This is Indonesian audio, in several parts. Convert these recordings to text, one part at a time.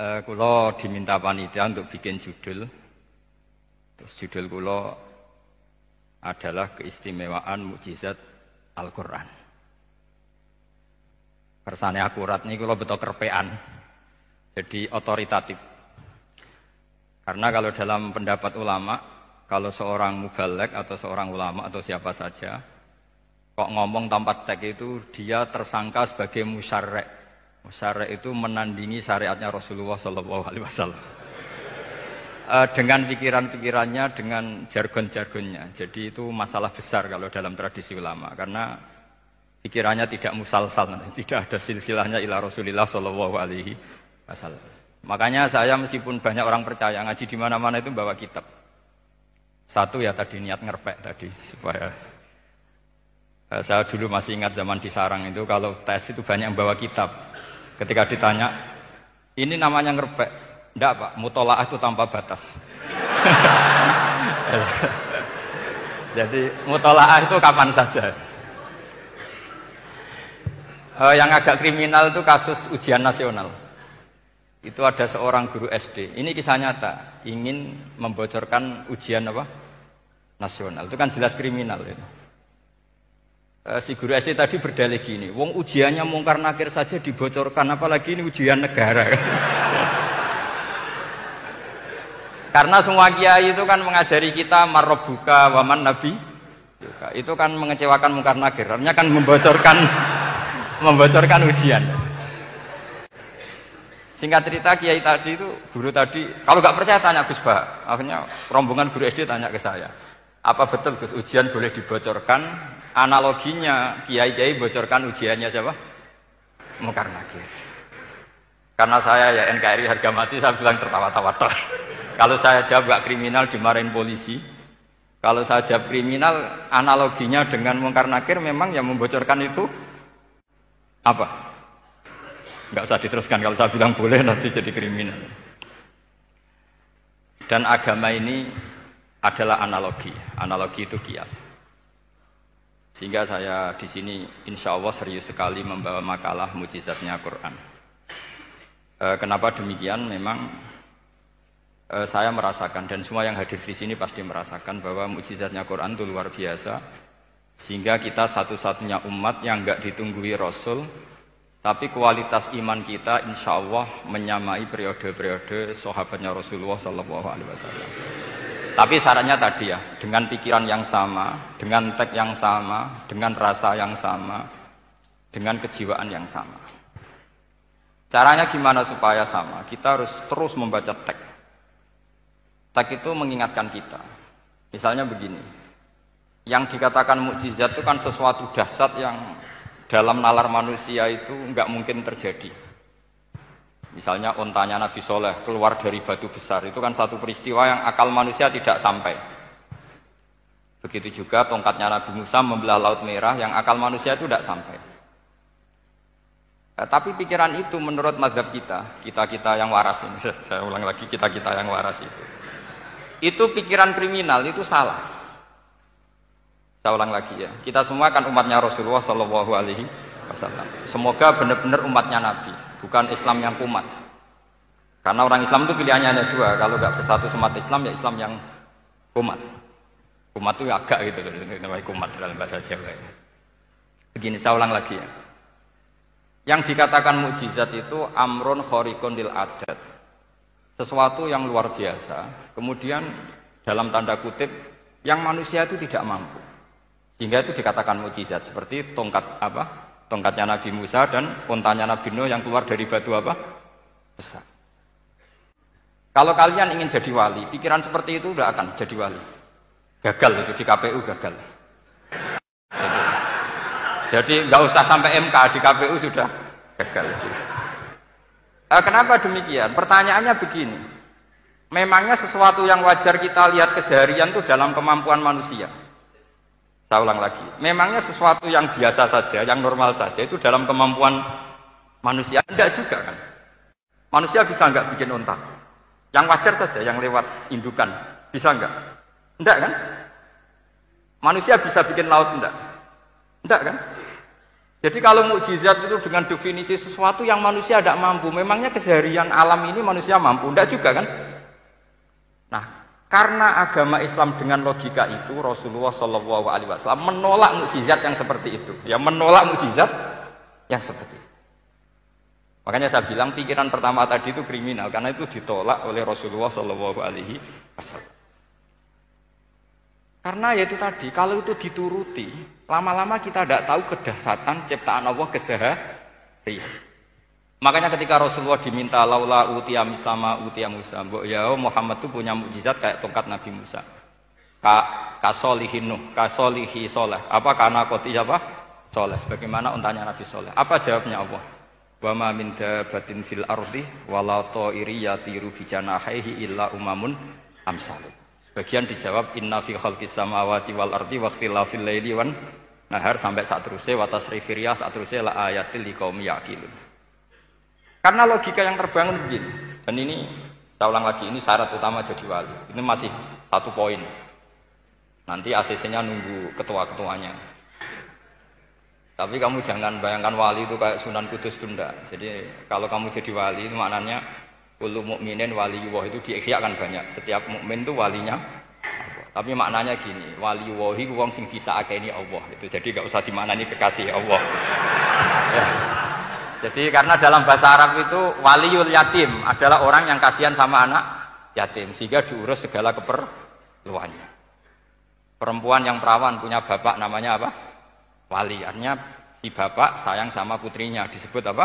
Uh, kulo diminta panitia untuk bikin judul. Terus judul kulo adalah keistimewaan mukjizat Al-Quran. Kersane akurat nih kulo betul kerpean. Jadi otoritatif. Karena kalau dalam pendapat ulama, kalau seorang mubalek atau seorang ulama atau siapa saja kok ngomong tanpa teks itu dia tersangka sebagai musyarek. Musyarek itu menandingi syariatnya Rasulullah Shallallahu Alaihi Wasallam. Uh, dengan pikiran-pikirannya, dengan jargon-jargonnya. Jadi itu masalah besar kalau dalam tradisi ulama karena pikirannya tidak musalsal, tidak ada silsilahnya ila Rasulullah Shallallahu Alaihi Wasallam. Makanya saya meskipun banyak orang percaya ngaji di mana-mana itu bawa kitab. Satu ya tadi niat ngerpek tadi supaya Eh, saya dulu masih ingat zaman di Sarang itu kalau tes itu banyak yang bawa kitab. Ketika ditanya, ini namanya ngerpek. Enggak pak, mutolaah itu tanpa batas. Jadi mutolaah itu kapan saja. Uh, yang agak kriminal itu kasus ujian nasional. Itu ada seorang guru SD. Ini kisah nyata. Ingin membocorkan ujian apa? Nasional. Itu kan jelas kriminal. Itu. Eh, si guru SD tadi berdalih gini, wong ujiannya mungkar nakir saja dibocorkan, apalagi ini ujian negara. Karena semua kiai itu kan mengajari kita marrobuka waman nabi. Itu kan mengecewakan mungkar nakir, artinya kan membocorkan membocorkan ujian. Singkat cerita kiai tadi itu guru tadi kalau nggak percaya tanya Gus Bah. Akhirnya rombongan guru SD tanya ke saya, apa betul Gus ujian boleh dibocorkan analoginya kiai-kiai bocorkan ujiannya siapa? Mungkar nakir. Karena saya ya NKRI harga mati saya bilang tertawa-tawa Kalau saya jawab gak kriminal dimarahin polisi. Kalau saya jawab kriminal analoginya dengan mungkar nakir memang yang membocorkan itu apa? Gak usah diteruskan kalau saya bilang boleh nanti jadi kriminal. Dan agama ini adalah analogi. Analogi itu kias. Sehingga saya di sini insya Allah serius sekali membawa makalah mujizatnya Quran. E, kenapa demikian? Memang e, saya merasakan dan semua yang hadir di sini pasti merasakan bahwa mujizatnya Quran itu luar biasa. Sehingga kita satu-satunya umat yang nggak ditunggui Rasul, tapi kualitas iman kita insya Allah menyamai periode-periode sahabatnya Rasulullah Sallallahu Alaihi Wasallam. Tapi syaratnya tadi ya, dengan pikiran yang sama, dengan teks yang sama, dengan rasa yang sama, dengan kejiwaan yang sama. Caranya gimana supaya sama? Kita harus terus membaca teks. Teks itu mengingatkan kita. Misalnya begini, yang dikatakan mukjizat itu kan sesuatu dahsyat yang dalam nalar manusia itu nggak mungkin terjadi. Misalnya ontanya Nabi Soleh keluar dari batu besar, itu kan satu peristiwa yang akal manusia tidak sampai. Begitu juga tongkatnya Nabi Musa membelah Laut Merah yang akal manusia itu tidak sampai. Eh, tapi pikiran itu menurut madhab kita, kita-kita yang waras ini, saya ulang lagi, kita-kita yang waras itu. Itu pikiran kriminal, itu salah. Saya ulang lagi ya, kita semua kan umatnya Rasulullah Shallallahu Alaihi Wasallam. Semoga benar-benar umatnya Nabi bukan Islam yang kumat. Karena orang Islam itu pilihannya hanya dua, kalau nggak bersatu semat Islam ya Islam yang kumat. Kumat itu agak gitu, namanya kumat dalam bahasa Jawa. Begini, saya ulang lagi ya. Yang dikatakan mukjizat itu amrun khorikun lil adat. Sesuatu yang luar biasa, kemudian dalam tanda kutip yang manusia itu tidak mampu. Sehingga itu dikatakan mukjizat seperti tongkat apa? Tongkatnya Nabi Musa dan untanya Nabi Nuh yang keluar dari batu apa? Besar. Kalau kalian ingin jadi wali, pikiran seperti itu udah akan jadi wali. Gagal itu di KPU gagal. Jadi nggak usah sampai MK di KPU sudah gagal. Nah, kenapa demikian? Pertanyaannya begini. Memangnya sesuatu yang wajar kita lihat keseharian itu dalam kemampuan manusia. Saya ulang lagi, memangnya sesuatu yang biasa saja, yang normal saja itu dalam kemampuan manusia enggak juga kan? Manusia bisa enggak bikin unta? Yang wajar saja, yang lewat indukan, bisa enggak? Enggak kan? Manusia bisa bikin laut enggak? Enggak kan? Jadi kalau mukjizat itu dengan definisi sesuatu yang manusia tidak mampu, memangnya keseharian alam ini manusia mampu? Tidak juga kan? Nah, karena agama Islam dengan logika itu Rasulullah Shallallahu Alaihi Wasallam menolak mukjizat yang seperti itu, ya menolak mukjizat yang seperti itu. Makanya saya bilang pikiran pertama tadi itu kriminal karena itu ditolak oleh Rasulullah Shallallahu Alaihi Wasallam. Karena ya itu tadi, kalau itu dituruti, lama-lama kita tidak tahu kedahsatan ciptaan Allah keseharian. Makanya ketika Rasulullah diminta laula utia mislama utia Musa, ya Muhammad itu punya mukjizat kayak tongkat Nabi Musa. Ka kasolihin nuh, kasolihi soleh. Apa karena koti apa? Soleh. Sebagaimana untanya Nabi Soleh. Apa jawabnya Allah? Wa ma min dabatin fil ardi wala ta'iri yatiru bi illa umamun amsalukum. Bagian dijawab inna fi khalqis samawati wal ardi wa ikhtilafil laili wan nahar sampai saat terusnya wa tasrifir riyah saat terusnya la ayatil liqaumi yaqilun. Karena logika yang terbangun begini. Dan ini saya ulang lagi ini syarat utama jadi wali. Ini masih satu poin. Nanti ACC-nya nunggu ketua-ketuanya. Tapi kamu jangan bayangkan wali itu kayak Sunan Kudus tunda. Jadi kalau kamu jadi wali itu maknanya Kullu mukminin waliyullah itu kan banyak. Setiap mukmin itu walinya Tapi maknanya gini, wali wahi wong sing bisa akeni Allah. Itu jadi gak usah dimaknani kekasih Allah. ya. Jadi karena dalam bahasa Arab itu waliul yatim adalah orang yang kasihan sama anak yatim sehingga diurus segala keperluannya. Perempuan yang perawan punya bapak namanya apa? Wali. Artinya si bapak sayang sama putrinya disebut apa?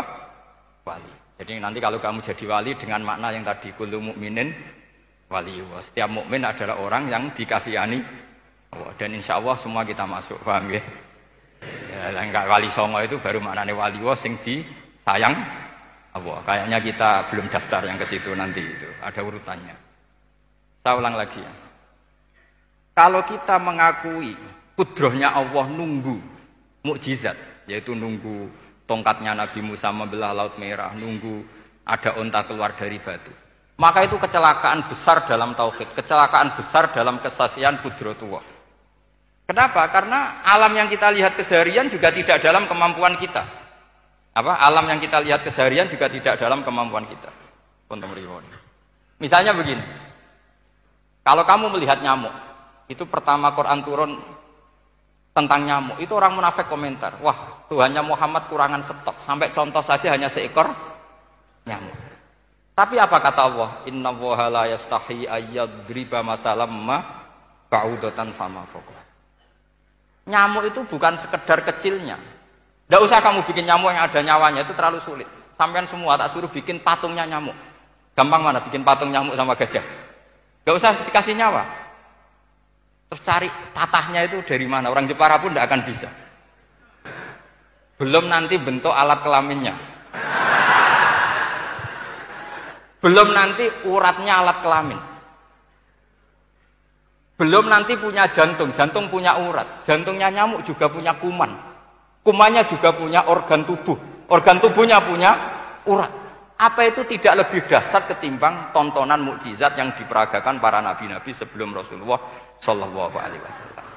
Wali. Jadi nanti kalau kamu jadi wali dengan makna yang tadi kullu mukminin wali. Setiap mukmin adalah orang yang dikasihani Allah. Dan insya Allah semua kita masuk, paham ya? Ya, enggak wali songo itu baru maknanya wali wa sing di sayang Allah. Kayaknya kita belum daftar yang ke situ nanti itu. Ada urutannya. Saya ulang lagi ya. Kalau kita mengakui kudrohnya Allah nunggu mukjizat, yaitu nunggu tongkatnya Nabi Musa membelah laut merah, nunggu ada onta keluar dari batu. Maka itu kecelakaan besar dalam tauhid, kecelakaan besar dalam kesaksian kudrotullah. Kenapa? Karena alam yang kita lihat keseharian juga tidak dalam kemampuan kita. Apa? Alam yang kita lihat keseharian juga tidak dalam kemampuan kita. Misalnya begini. Kalau kamu melihat nyamuk, itu pertama Quran turun tentang nyamuk. Itu orang munafik komentar, wah Tuhannya Muhammad kurangan stok, sampai contoh saja hanya seekor nyamuk. Tapi apa kata Allah? Inna woha la yastahi ayyadriba masalam ma ba'udatan fama. Nyamuk itu bukan sekedar kecilnya. Tidak usah kamu bikin nyamuk yang ada nyawanya, itu terlalu sulit. Sampai semua tak suruh bikin patungnya nyamuk. Gampang mana bikin patung nyamuk sama gajah? Gak usah dikasih nyawa. Terus cari tatahnya itu dari mana? Orang Jepara pun tidak akan bisa. Belum nanti bentuk alat kelaminnya. Belum nanti uratnya alat kelamin. Belum nanti punya jantung, jantung punya urat. Jantungnya nyamuk juga punya kuman. Kumannya juga punya organ tubuh. Organ tubuhnya punya urat. Apa itu tidak lebih dasar ketimbang tontonan mukjizat yang diperagakan para nabi-nabi sebelum Rasulullah Shallallahu Alaihi Wasallam.